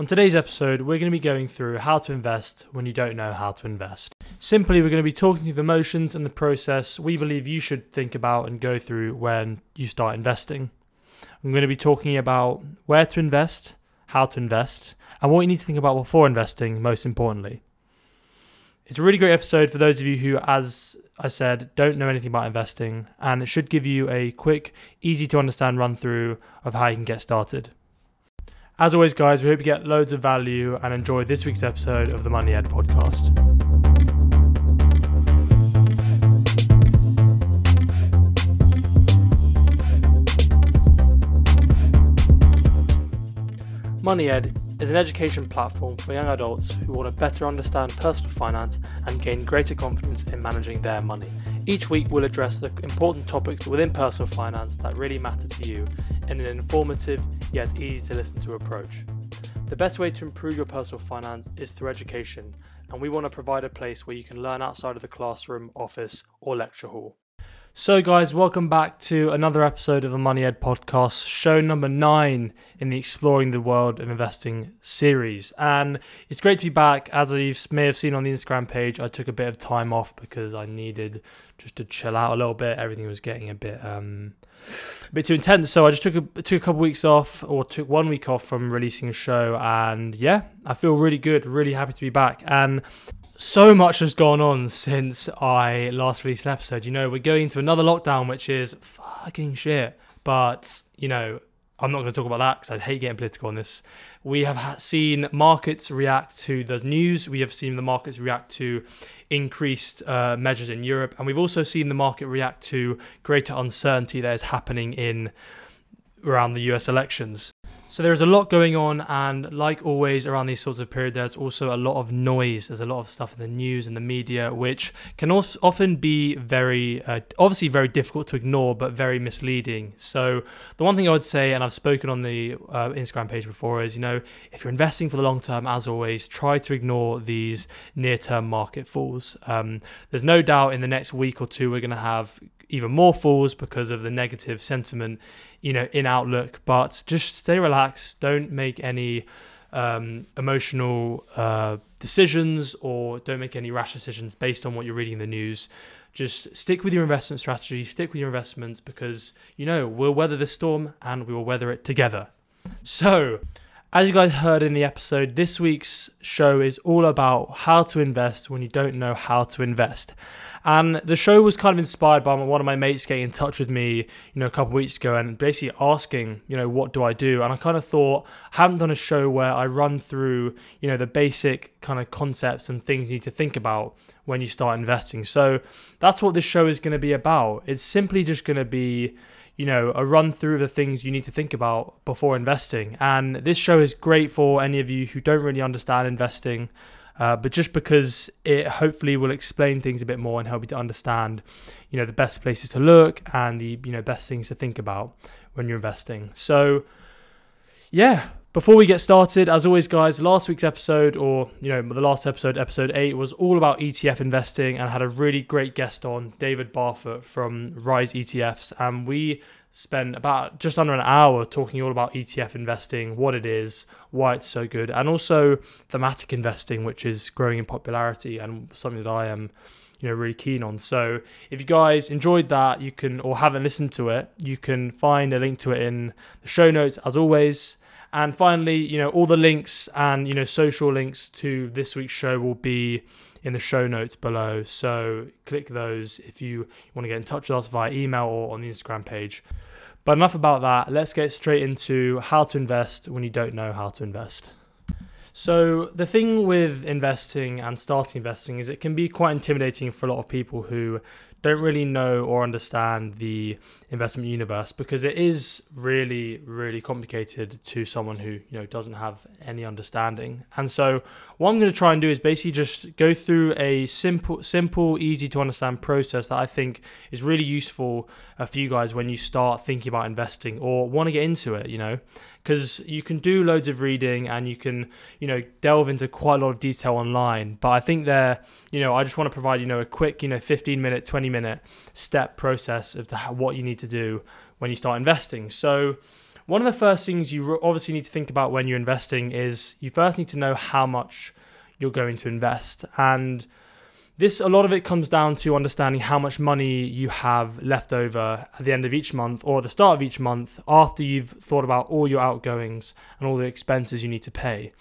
On today's episode, we're going to be going through how to invest when you don't know how to invest. Simply, we're going to be talking through the motions and the process we believe you should think about and go through when you start investing. I'm going to be talking about where to invest, how to invest, and what you need to think about before investing, most importantly. It's a really great episode for those of you who, as I said, don't know anything about investing, and it should give you a quick, easy to understand run through of how you can get started. As always, guys, we hope you get loads of value and enjoy this week's episode of the Money Ed podcast. Money Ed is an education platform for young adults who want to better understand personal finance and gain greater confidence in managing their money. Each week, we'll address the important topics within personal finance that really matter to you in an informative yet easy to listen to approach. The best way to improve your personal finance is through education, and we want to provide a place where you can learn outside of the classroom, office, or lecture hall. So, guys, welcome back to another episode of the Money Ed podcast, show number nine in the Exploring the World of Investing series. And it's great to be back. As you may have seen on the Instagram page, I took a bit of time off because I needed just to chill out a little bit. Everything was getting a bit um, a bit too intense. So I just took a, took a couple weeks off, or took one week off from releasing a show, and yeah, I feel really good, really happy to be back. And so much has gone on since I last released an episode. You know, we're going into another lockdown, which is fucking shit. But you know, I'm not going to talk about that because I hate getting political on this. We have seen markets react to the news. We have seen the markets react to increased uh, measures in Europe, and we've also seen the market react to greater uncertainty that is happening in around the US elections. So there's a lot going on, and like always around these sorts of periods, there's also a lot of noise. There's a lot of stuff in the news and the media, which can also often be very, uh, obviously very difficult to ignore, but very misleading. So the one thing I would say, and I've spoken on the uh, Instagram page before, is you know if you're investing for the long term, as always, try to ignore these near-term market falls. Um, there's no doubt in the next week or two we're going to have even more falls because of the negative sentiment, you know, in outlook. But just stay relaxed. Don't make any um, emotional uh, decisions or don't make any rash decisions based on what you're reading in the news. Just stick with your investment strategy. Stick with your investments because you know we'll weather this storm and we will weather it together. So. As you guys heard in the episode, this week's show is all about how to invest when you don't know how to invest. And the show was kind of inspired by one of my mates getting in touch with me, you know, a couple weeks ago and basically asking, you know, what do I do? And I kind of thought, I haven't done a show where I run through, you know, the basic kind of concepts and things you need to think about when you start investing. So that's what this show is going to be about. It's simply just going to be, you know, a run through the things you need to think about before investing. And this show is great for any of you who don't really understand investing uh, but just because it hopefully will explain things a bit more and help you to understand, you know, the best places to look and the you know best things to think about when you're investing. So, yeah. Before we get started, as always, guys, last week's episode, or you know, the last episode, episode eight, was all about ETF investing, and had a really great guest on, David Barfoot from Rize ETFs, and we spent about just under an hour talking all about ETF investing, what it is, why it's so good, and also thematic investing, which is growing in popularity and something that I am, you know, really keen on. So if you guys enjoyed that, you can or haven't listened to it, you can find a link to it in the show notes as always. And finally, you know, all the links and you know social links to this week's show will be in the show notes below. So click those if you want to get in touch with us via email or on the Instagram page. But enough about that. Let's get straight into how to invest when you don't know how to invest. So, the thing with investing and starting investing is it can be quite intimidating for a lot of people who don't really know or understand the investment universe because it is really really complicated to someone who you know doesn't have any understanding. And so what i'm going to try and do is basically just go through a simple simple easy to understand process that i think is really useful uh, for you guys when you start thinking about investing or want to get into it you know because you can do loads of reading and you can you know delve into quite a lot of detail online but i think there you know i just want to provide you know a quick you know 15 minute 20 minute step process of what you need to do when you start investing so one of the first things you obviously need to think about when you're investing is you first need to know how much you're going to invest. And this, a lot of it comes down to understanding how much money you have left over at the end of each month or the start of each month after you've thought about all your outgoings and all the expenses you need to pay.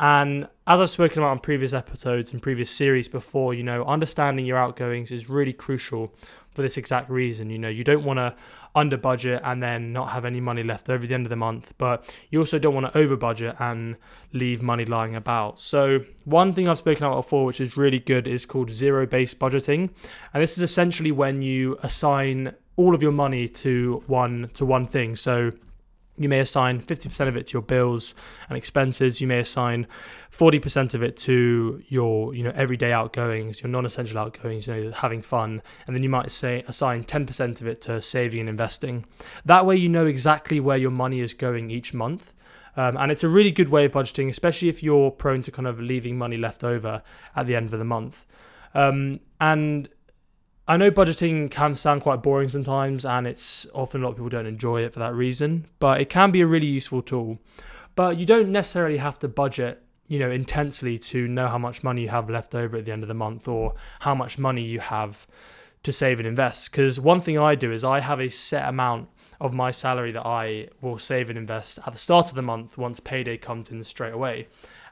And as I've spoken about in previous episodes and previous series before, you know, understanding your outgoings is really crucial for this exact reason. You know, you don't want to under budget and then not have any money left over the end of the month, but you also don't want to over budget and leave money lying about. So, one thing I've spoken about before, which is really good, is called zero based budgeting. And this is essentially when you assign all of your money to one to one thing. So you may assign 50% of it to your bills and expenses. You may assign 40% of it to your, you know, everyday outgoings, your non-essential outgoings, you know, having fun, and then you might say assign 10% of it to saving and investing. That way, you know exactly where your money is going each month. Um, and it's a really good way of budgeting, especially if you're prone to kind of leaving money left over at the end of the month. Um, and I know budgeting can sound quite boring sometimes, and it's often a lot of people don't enjoy it for that reason, but it can be a really useful tool. But you don't necessarily have to budget, you know, intensely to know how much money you have left over at the end of the month or how much money you have to save and invest. Because one thing I do is I have a set amount of my salary that I will save and invest at the start of the month once payday comes in straight away.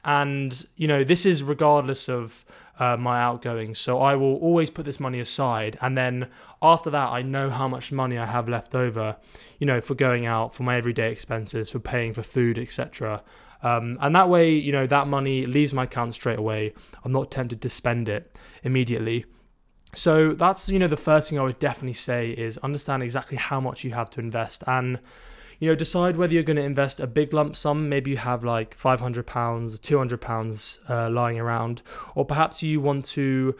And, you know, this is regardless of uh, my outgoings. So I will always put this money aside. And then after that, I know how much money I have left over, you know, for going out, for my everyday expenses, for paying for food, etc. Um, and that way, you know, that money leaves my account straight away. I'm not tempted to spend it immediately. So that's, you know, the first thing I would definitely say is understand exactly how much you have to invest and you know, decide whether you're going to invest a big lump sum. Maybe you have like 500 pounds, 200 pounds uh, lying around, or perhaps you want to,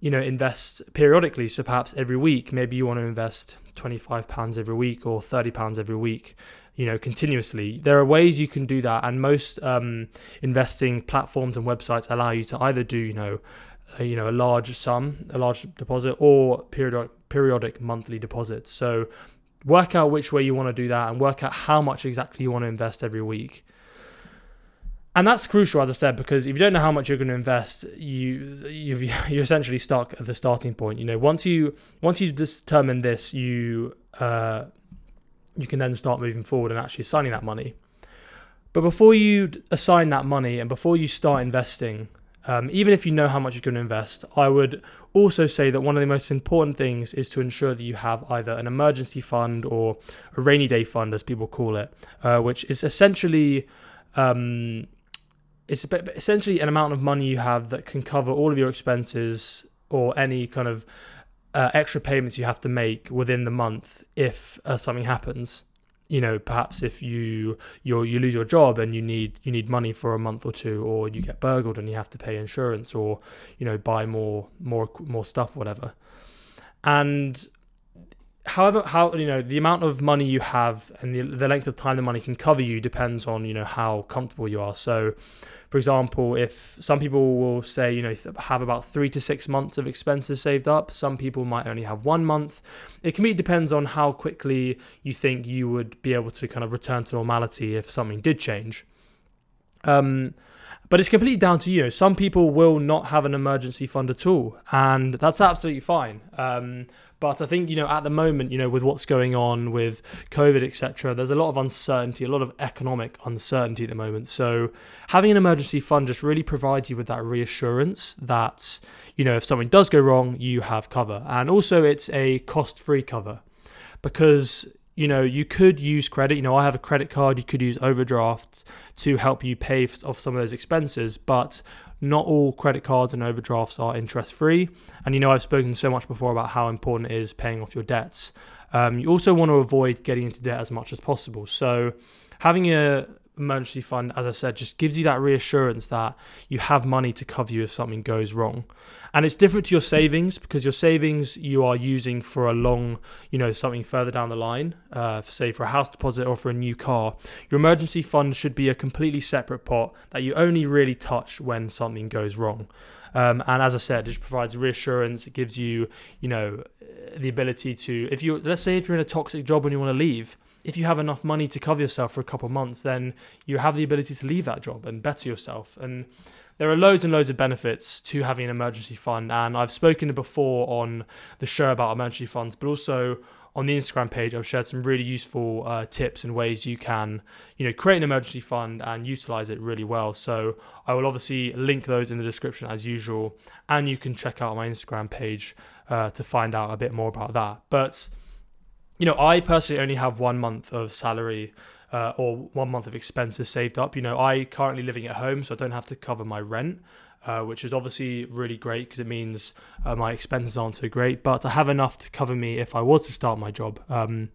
you know, invest periodically. So perhaps every week, maybe you want to invest 25 pounds every week or 30 pounds every week. You know, continuously. There are ways you can do that, and most um, investing platforms and websites allow you to either do, you know, a, you know, a large sum, a large deposit, or periodic periodic monthly deposits. So work out which way you want to do that and work out how much exactly you want to invest every week. And that's crucial, as I said, because if you don't know how much you're going to invest, you you you're essentially stuck at the starting point. You know, once you once you've determined this, you uh, you can then start moving forward and actually assigning that money. But before you assign that money and before you start investing, um, even if you know how much you're going to invest, I would also say that one of the most important things is to ensure that you have either an emergency fund or a rainy day fund, as people call it, uh, which is essentially um, it's essentially an amount of money you have that can cover all of your expenses or any kind of uh, extra payments you have to make within the month if uh, something happens you know perhaps if you you you lose your job and you need you need money for a month or two or you get burgled and you have to pay insurance or you know buy more more more stuff whatever. And however how you know the amount of money you have and the, the length of time the money can cover you depends on you know how comfortable you are. So for example, if some people will say, you know, have about three to six months of expenses saved up, some people might only have one month. It can be depends on how quickly you think you would be able to kind of return to normality if something did change. Um, but it's completely down to you. Some people will not have an emergency fund at all, and that's absolutely fine. Um, but I think you know at the moment, you know, with what's going on with COVID, etc., there's a lot of uncertainty, a lot of economic uncertainty at the moment. So having an emergency fund just really provides you with that reassurance that you know if something does go wrong, you have cover, and also it's a cost-free cover because you know, you could use credit. You know, I have a credit card. You could use overdrafts to help you pay off some of those expenses, but not all credit cards and overdrafts are interest free. And you know, I've spoken so much before about how important it is paying off your debts. Um, you also want to avoid getting into debt as much as possible. So, having a emergency fund, as I said, just gives you that reassurance that you have money to cover you if something goes wrong. And it's different to your savings because your savings you are using for a long, you know, something further down the line, uh, for, say for a house deposit or for a new car. Your emergency fund should be a completely separate pot that you only really touch when something goes wrong. Um, and as I said, it just provides reassurance. It gives you, you know, the ability to, if you, let's say, if you're in a toxic job and you want to leave, if you have enough money to cover yourself for a couple of months, then you have the ability to leave that job and better yourself. And there are loads and loads of benefits to having an emergency fund. And I've spoken before on the show about emergency funds, but also on the Instagram page, I've shared some really useful uh, tips and ways you can, you know, create an emergency fund and utilize it really well. So I will obviously link those in the description as usual, and you can check out my Instagram page uh, to find out a bit more about that. But you know, I personally only have one month of salary uh, or one month of expenses saved up. You know, I currently living at home, so I don't have to cover my rent. Uh, which is obviously really great because it means uh, my expenses aren't so great, but I have enough to cover me if I was to start my job. Um,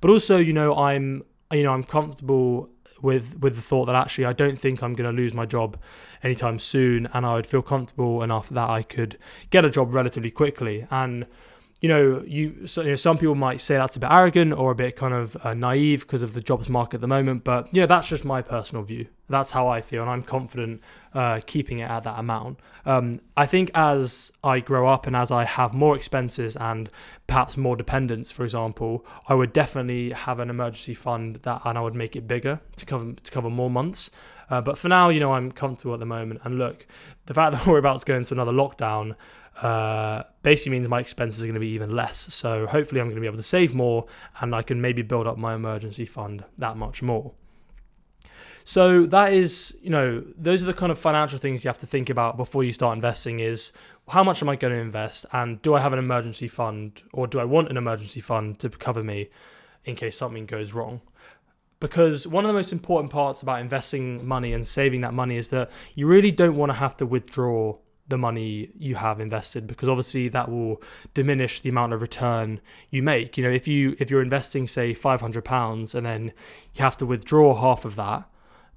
but also, you know, I'm you know I'm comfortable with with the thought that actually I don't think I'm going to lose my job anytime soon, and I would feel comfortable enough that I could get a job relatively quickly and you know, you, so, you know, some people might say that's a bit arrogant or a bit kind of uh, naive because of the jobs market at the moment. But yeah, that's just my personal view. That's how I feel, and I'm confident uh, keeping it at that amount. Um, I think as I grow up and as I have more expenses and perhaps more dependents, for example, I would definitely have an emergency fund that, and I would make it bigger to cover to cover more months. Uh, but for now, you know, I'm comfortable at the moment. And look, the fact that we're about to go into another lockdown uh, basically means my expenses are going to be even less. So hopefully, I'm going to be able to save more and I can maybe build up my emergency fund that much more. So that is, you know, those are the kind of financial things you have to think about before you start investing is how much am I going to invest and do I have an emergency fund or do I want an emergency fund to cover me in case something goes wrong? Because one of the most important parts about investing money and saving that money is that you really don't want to have to withdraw the money you have invested because obviously that will diminish the amount of return you make. You know if you if you're investing say 500 pounds and then you have to withdraw half of that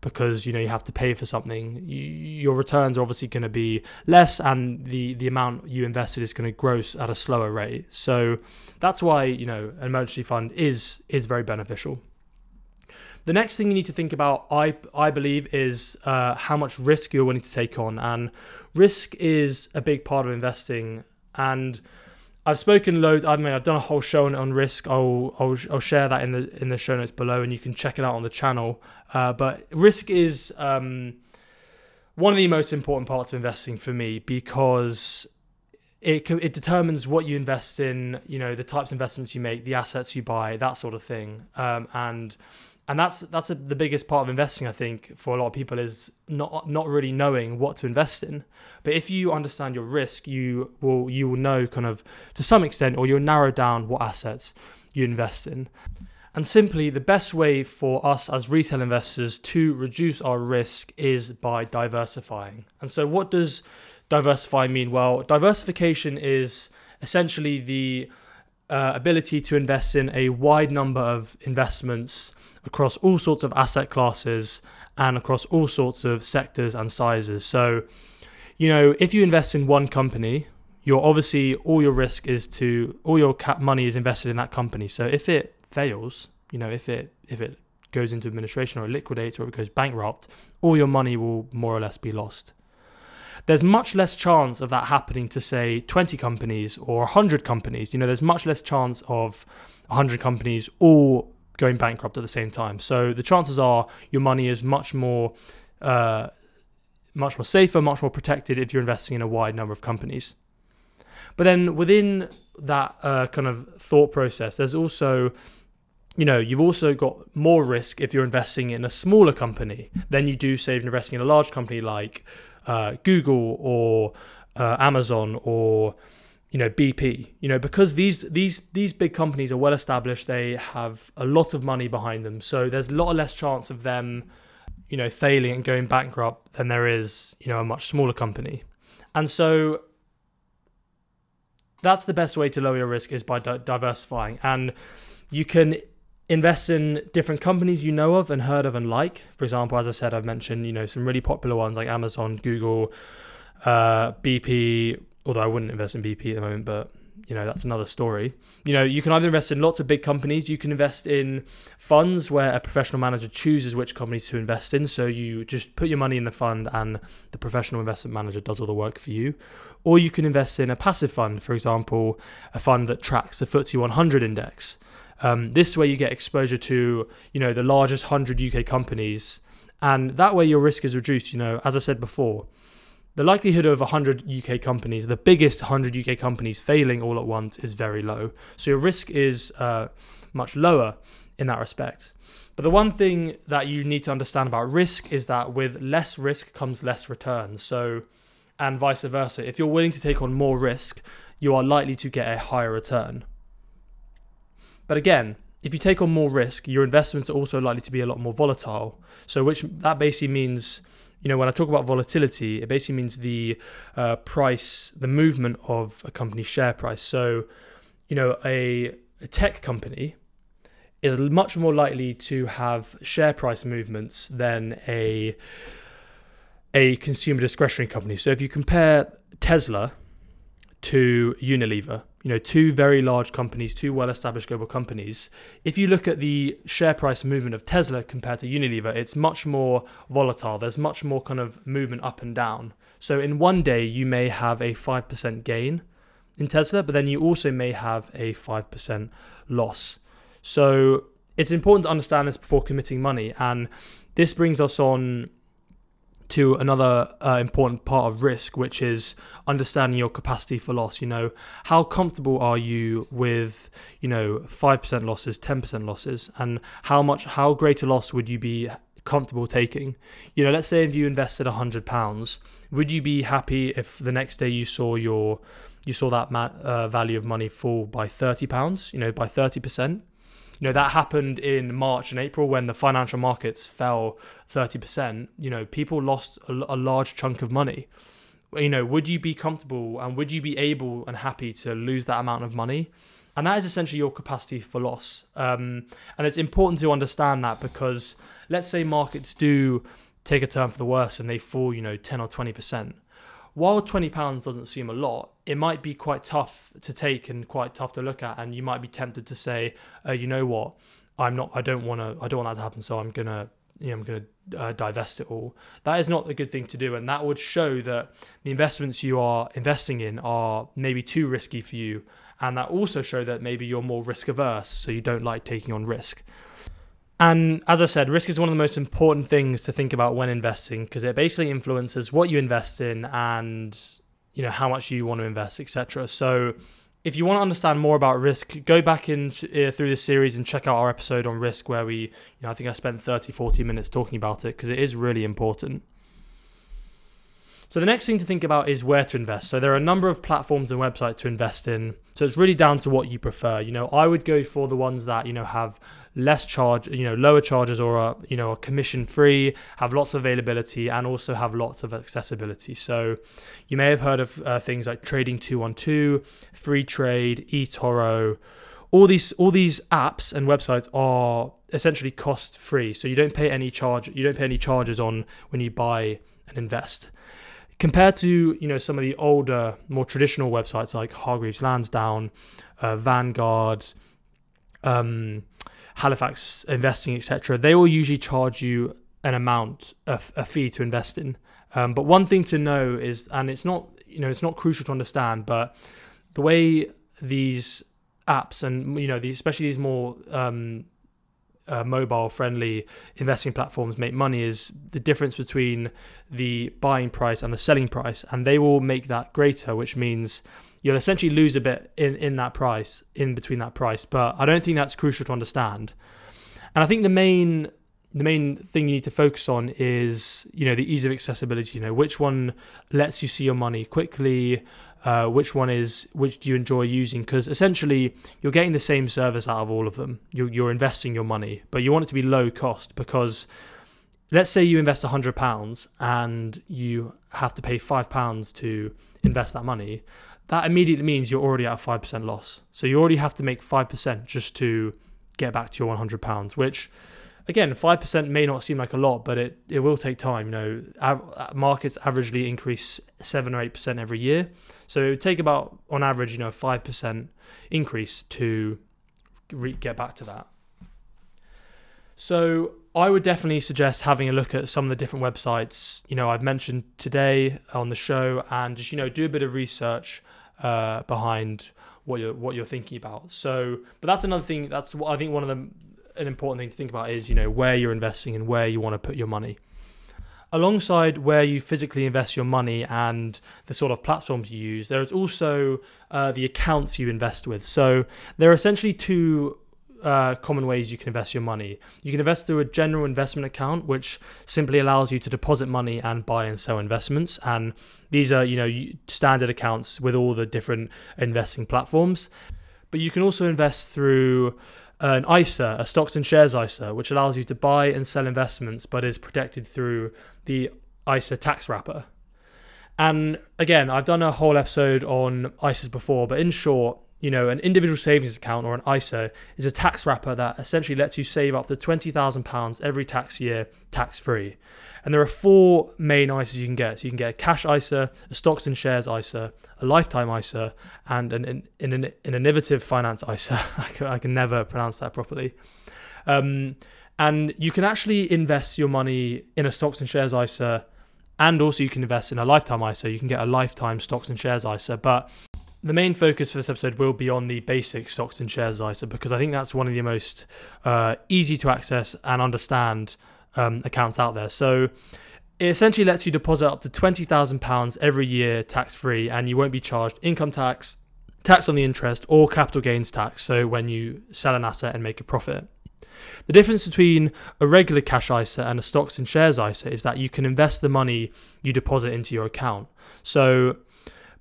because you know you have to pay for something you, your returns are obviously going to be less and the the amount you invested is going to grow at a slower rate. So that's why you know an emergency fund is is very beneficial the next thing you need to think about, I I believe, is uh, how much risk you're willing to take on, and risk is a big part of investing. And I've spoken loads. I mean, I've done a whole show on, on risk. I'll, I'll I'll share that in the in the show notes below, and you can check it out on the channel. Uh, but risk is um, one of the most important parts of investing for me because it it determines what you invest in. You know, the types of investments you make, the assets you buy, that sort of thing, um, and and that's that's a, the biggest part of investing i think for a lot of people is not not really knowing what to invest in. But if you understand your risk you will you will know kind of to some extent or you'll narrow down what assets you invest in. And simply the best way for us as retail investors to reduce our risk is by diversifying. And so what does diversify mean? Well diversification is essentially the uh, ability to invest in a wide number of investments across all sorts of asset classes and across all sorts of sectors and sizes. So, you know, if you invest in one company, you're obviously all your risk is to all your cap money is invested in that company. So if it fails, you know, if it if it goes into administration or it liquidates or it goes bankrupt, all your money will more or less be lost. There's much less chance of that happening to say 20 companies or 100 companies. You know, there's much less chance of 100 companies all going bankrupt at the same time. So the chances are your money is much more, uh, much more safer, much more protected if you're investing in a wide number of companies. But then within that uh, kind of thought process, there's also, you know, you've also got more risk if you're investing in a smaller company than you do, say, investing in a large company like uh, Google or uh, Amazon or you know BP you know because these these these big companies are well established they have a lot of money behind them. So there's a lot less chance of them you know failing and going bankrupt than there is you know a much smaller company. And so that's the best way to lower your risk is by di- diversifying. And you can invest in different companies you know of and heard of and like. For example as i said i've mentioned you know some really popular ones like amazon google uh, bp although I wouldn't invest in BP at the moment, but you know that's another story. You know, you can either invest in lots of big companies, you can invest in funds where a professional manager chooses which companies to invest in. So you just put your money in the fund and the professional investment manager does all the work for you. Or you can invest in a passive fund, for example, a fund that tracks the FTSE 100 index. Um, this way, you get exposure to you know the largest hundred UK companies, and that way your risk is reduced. You know, as I said before, the likelihood of 100 UK companies, the biggest 100 UK companies failing all at once is very low. So your risk is uh, much lower in that respect. But the one thing that you need to understand about risk is that with less risk comes less return. So, and vice versa. If you're willing to take on more risk, you are likely to get a higher return. But again, if you take on more risk, your investments are also likely to be a lot more volatile. So, which that basically means, you know, when I talk about volatility, it basically means the uh, price, the movement of a company's share price. So, you know, a, a tech company is much more likely to have share price movements than a a consumer discretionary company. So if you compare Tesla to Unilever, you know, two very large companies, two well-established global companies, if you look at the share price movement of Tesla compared to Unilever, it's much more volatile. There's much more kind of movement up and down. So in one day you may have a 5% gain in Tesla, but then you also may have a 5% loss. So it's important to understand this before committing money. And this brings us on to another uh, important part of risk, which is understanding your capacity for loss. You know, how comfortable are you with, you know, 5% losses, 10% losses, and how much, how great a loss would you be comfortable taking? You know, let's say if you invested £100, would you be happy if the next day you saw your, you saw that uh, value of money fall by £30, you know, by 30%? You know, that happened in March and April when the financial markets fell 30%. You know, people lost a, a large chunk of money. You know, would you be comfortable and would you be able and happy to lose that amount of money? And that is essentially your capacity for loss. Um, and it's important to understand that because let's say markets do take a turn for the worse and they fall, you know, 10 or 20% while £20 doesn't seem a lot, it might be quite tough to take and quite tough to look at. And you might be tempted to say, uh, you know what, I'm not, I don't want to, I don't want that to happen. So I'm to, you know, I'm to uh, divest it all. That is not a good thing to do. And that would show that the investments you are investing in are maybe too risky for you. And that also show that maybe you're more risk averse. So you don't like taking on risk. And as I said, risk is one of the most important things to think about when investing because it basically influences what you invest in and you know how much you want to invest, etc. So if you want to understand more about risk, go back in uh, through this series and check out our episode on risk where we, you know, I think I spent 30, 40 minutes talking about it because it is really important. So the next thing to think about is where to invest. So there are a number of platforms and websites to invest in. So it's really down to what you prefer. You know, I would go for the ones that you know have less charge, you know, lower charges or are you know are commission free, have lots of availability, and also have lots of accessibility. So you may have heard of uh, things like Trading Two One Two, Freetrade, eToro. All these all these apps and websites are essentially cost free. So you don't pay any charge. You don't pay any charges on when you buy and invest compared to you know some of the older, more traditional websites like Hargreaves Lansdown, uh, Vanguard, um, Halifax Investing, etc. They will usually charge you an amount, a, a fee to invest in. Um, but one thing to know is, and it's not you know it's not crucial to understand, but the way these apps and you know especially these more um, uh, mobile friendly investing platforms make money is the difference between the buying price and the selling price and they will make that greater which means you'll essentially lose a bit in in that price in between that price. But i don't think that's crucial to understand. And i think the main the main thing you need to focus on is you know the ease of accessibility. You know which one lets you see your money quickly uh, which one is which do you enjoy using? Because essentially you're getting the same service out of all of them. You're, you're investing your money but you want it to be low cost because let's say you invest £100 and you have to pay £5 to invest that money that immediately means you're already at a 5% loss. So you already have to make 5% just to get back to your £100 which again, five percent may not seem like a lot, but it, it will take time. You know, av- markets averagely increase seven or eight percent every year, so it would take about, on average, you know, five percent increase to re- get back to that. So I would definitely suggest having a look at some of the different websites. You know, I've mentioned today on the show, and just you know, do a bit of research uh, behind what you're what you're thinking about. So, but that's another thing. That's what I think one of the an important thing to think about is you know where you're investing and where you want to put your money. Alongside where you physically invest your money and the sort of platforms you use, there is also uh, the accounts you invest with. So there are essentially two uh, common ways you can invest your money. You can invest through a general investment account, which simply allows you to deposit money and buy and sell investments. And these are, you know, standard accounts with all the different investing platforms. But you can also invest through an ISA, a stocks and shares ISA, which allows you to buy and sell investments, but is protected through the ISA tax wrapper. And again, I've done a whole episode on ISAs before, but in short, you know, an individual savings account or an ISA is a tax wrapper that essentially lets you save up to £20,000 every tax year tax free. And there are four main ISAs you can get. So you can get a cash ISA, a stocks and shares ISA, a lifetime ISA, and an, an, an, an innovative finance ISA. I, can, I can never pronounce that properly. Um, and you can actually invest your money in a stocks and shares ISA and also you can invest in a lifetime ISA. You can get a lifetime stocks and shares ISA, but the main focus for this episode will be on the basic stocks and shares ISA because I think that's one of the most uh, easy to access and understand um, accounts out there. So it essentially lets you deposit up to £20,000 every year tax free and you won't be charged income tax, tax on the interest, or capital gains tax. So when you sell an asset and make a profit. The difference between a regular cash ISA and a stocks and shares ISA is that you can invest the money you deposit into your account. So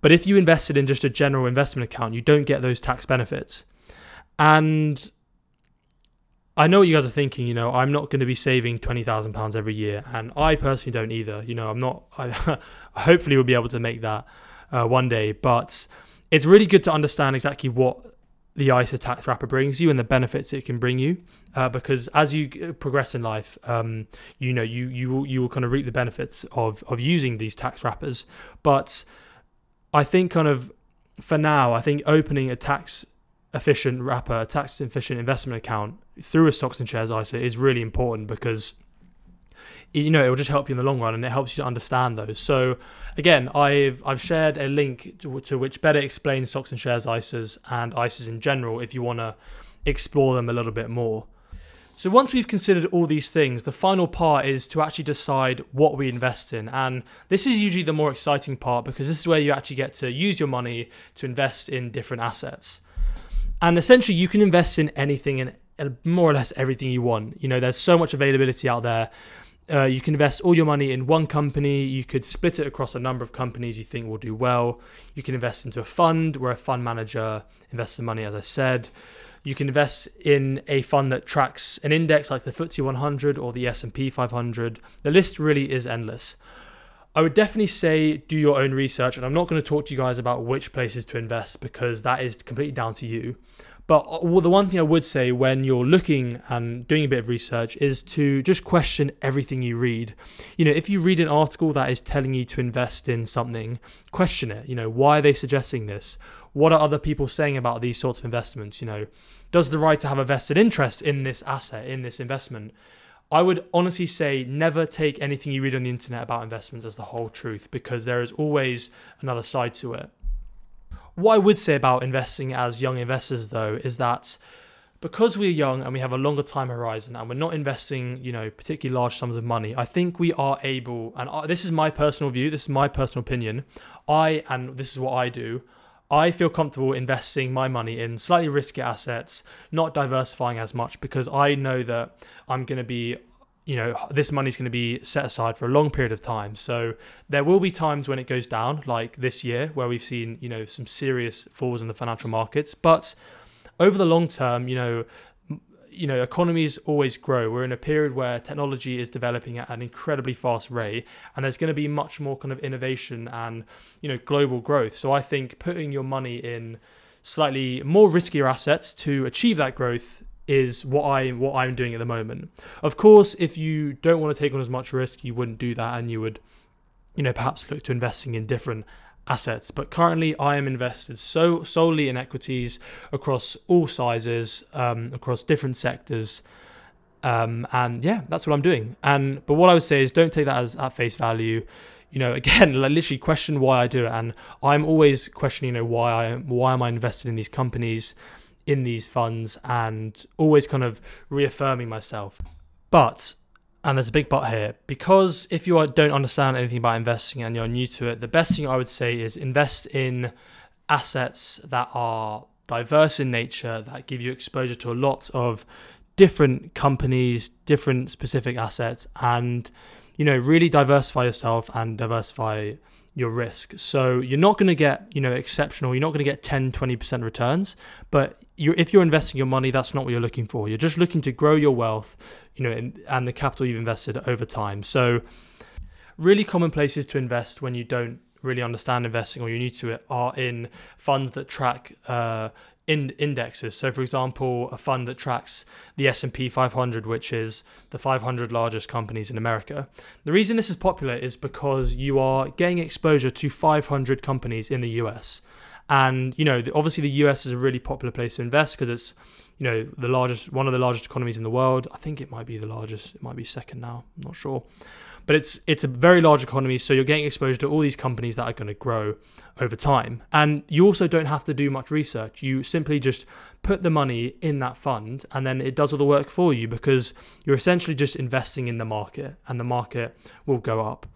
but if you invested in just a general investment account, you don't get those tax benefits. And I know what you guys are thinking, you know, I'm not going to be saving £20,000 every year. And I personally don't either. You know, I'm not, I hopefully will be able to make that uh, one day. But it's really good to understand exactly what the ISA tax wrapper brings you and the benefits it can bring you. Uh, because as you progress in life, um, you know, you, you, will, you will kind of reap the benefits of, of using these tax wrappers. But I think kind of for now, I think opening a tax efficient wrapper, a tax efficient investment account through a stocks and shares ISA is really important because you know it will just help you in the long run and it helps you to understand those. So again, I've I've shared a link to, to which better explains stocks and shares ISAs and ISAs in general if you want to explore them a little bit more. So once we've considered all these things, the final part is to actually decide what we invest in. And this is usually the more exciting part because this is where you actually get to use your money to invest in different assets. And essentially you can invest in anything and more or less everything you want. You know, there's so much availability out there. Uh, you can invest all your money in one company. You could split it across a number of companies you think will do well. You can invest into a fund where a fund manager invests the money, as I said. You can invest in a fund that tracks an index like the FTSE 100 or the S&P 500. The list really is endless. I would definitely say do your own research, and I'm not going to talk to you guys about which places to invest because that is completely down to you. But uh, the one thing I would say when you're looking and doing a bit of research is to just question everything you read. You know, if you read an article that is telling you to invest in something, question it. You know, why are they suggesting this? what are other people saying about these sorts of investments? You know, does the to have a vested interest in this asset, in this investment? I would honestly say never take anything you read on the internet about investments as the whole truth because there is always another side to it. What I would say about investing as young investors, though, is that because we're young and we have a longer time horizon and we're not investing, you know, particularly large sums of money, I think we are able, and this is my personal view, this is my personal opinion. I, and this is what I do, I feel comfortable investing my money in slightly riskier assets, not diversifying as much because I know that I'm going to be you know this money's going to be set aside for a long period of time so there will be times when it goes down like this year where we've seen you know some serious falls in the financial markets but over the long term you know you know, economies always grow. We're in a period where technology is developing at an incredibly fast rate, and there's going to be much more kind of innovation and you know global growth. So I think putting your money in slightly more riskier assets to achieve that growth is what I what I'm doing at the moment. Of course, if you don't want to take on as much risk, you wouldn't do that, and you would, you know, perhaps look to investing in different assets. But currently, I am invested so solely in equities across all sizes, um, across different sectors. Um, and yeah, that's what I'm doing. And but what I would say is don't take that as at face value. You know, again, like literally question why I do it. And I'm always questioning, you know, why I why am I invested in these companies, in these funds, and always kind of reaffirming myself. But and there's a big but here because if you don't understand anything about investing and you're new to it, the best thing I would say is invest in assets that are diverse in nature, that give you exposure to a lot of different companies, different specific assets, and you know really diversify yourself and diversify your risk. So you're not going to get, you know, exceptional, you're not going to get 10, 20% returns, but you're, if you're investing your money, that's not what you're looking for. You're just looking to grow your wealth, you know, in, and the capital you've invested over time. So really common places to invest when you don't really understand investing or you're new to it are in funds that track uh, in indexes. So, for example, a fund that tracks the S&P 500, which is the 500 largest companies in America. The reason this is popular is because you are getting exposure to 500 companies in the US. And, you know, obviously the US is a really popular place to invest because it's, you know, the largest, one of the largest economies in the world. I think it might be the largest, it might be second now, I'm not sure but it's it's a very large economy so you're getting exposure to all these companies that are going to grow over time. And you also don't have to do much research. You simply just put the money in that fund and then it does all the work for you because you're essentially just investing in the market and the market will go up.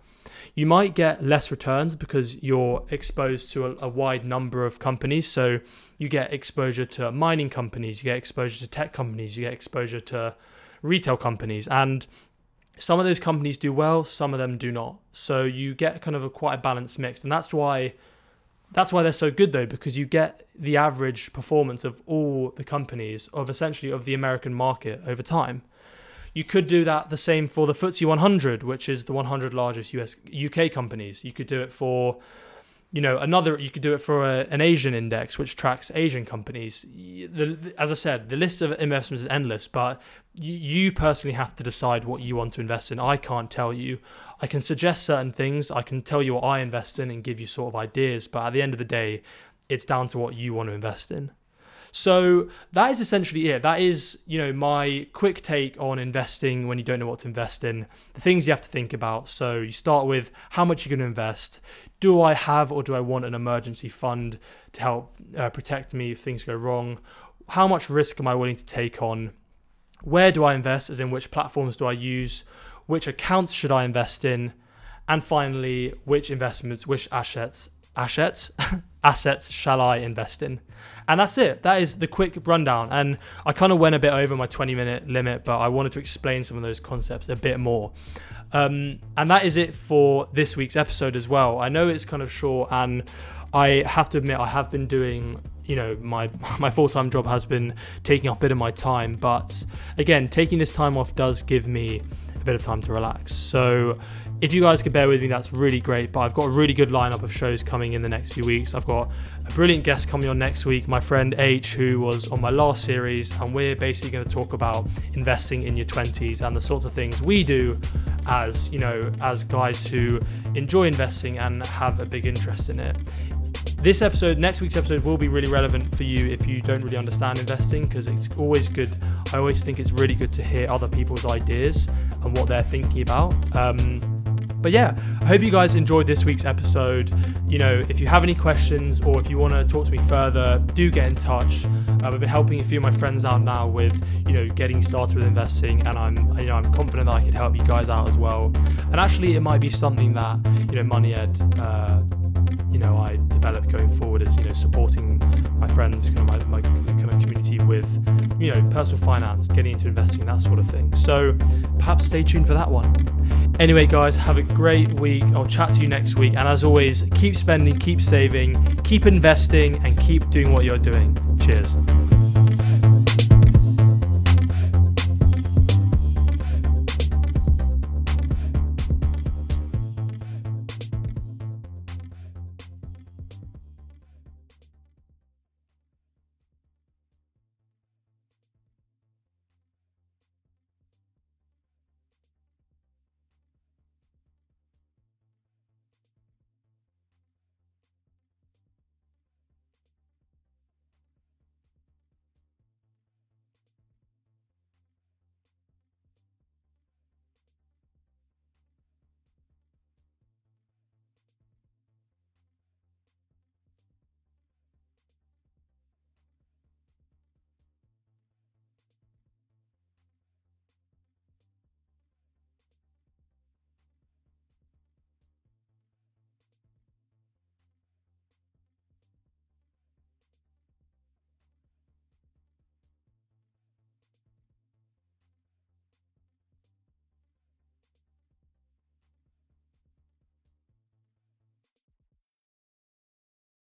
You might get less returns because you're exposed to a, a wide number of companies. So you get exposure to mining companies you get exposure to tech companies you get exposure to retail companies. And some of those companies do well, some of them do not. So you get kind of a quite a balanced mix, and that's why that's why they're so good though because you get the average performance of all the companies of essentially of the American market over time. You could do that the same for the FTSE 100, which is the 100 largest US UK companies. You could do it for you know another you could do it for a, an asian index which tracks asian companies. The, as i said the list of investments is endless but you, you personally have to decide what you want to invest in. I can't tell you. I can suggest certain things. I can tell you what i invest in and give you sort of ideas but at the end of the day it's down to what you want to invest in so that is essentially it. That is, you know, my quick take on investing when you don't know what to invest in. The things you have to think about. So you start with how much you're going to invest. Do I have or do I want an emergency fund to help uh, protect me if things go wrong? How much risk am I willing to take on? Where do I invest? As in, which platforms do I use? Which accounts should I invest in? And finally, which investments, which assets, assets, assets shall I invest in? And that's it. That is the quick rundown. And I kind of went a bit over my 20 minute limit, but I wanted to explain some of those concepts a bit more. Um, and that is it for this week's episode as well. I know it's kind of short, and I have to admit, I have been doing you know my my full-time job has been taking up a bit of my time but again taking this time off does give me a bit of time to relax so if you guys could bear with me, that's really great. But I've got a really good lineup of shows coming in the next few weeks. I've got a brilliant guest coming on next week, my friend H, who was on my last series, and we're basically going to talk about investing in your 20s and the sorts of things we do as you know, as guys who enjoy investing and have a big interest in it. This episode, next week's episode, will be really relevant for you if you don't really understand investing because it's always good. I always think it's really good to hear other people's ideas and what they're thinking about. Um, but yeah, I hope you guys enjoyed this week's episode. You know, if you have any questions or if you want to talk to me further, do get in touch. Um, I've been helping a few of my friends out now with, you know, getting started with investing, and I'm, you know, I'm confident that I can help you guys out as well. And actually, it might be something that, you know, Money Ed. Uh, you know, I develop going forward as you know, supporting my friends, kind of my, my kind of community with, you know, personal finance, getting into investing, that sort of thing. So perhaps stay tuned for that one. Anyway, guys, have a great week. I'll chat to you next week. And as always, keep spending, keep saving, keep investing, and keep doing what you're doing. Cheers.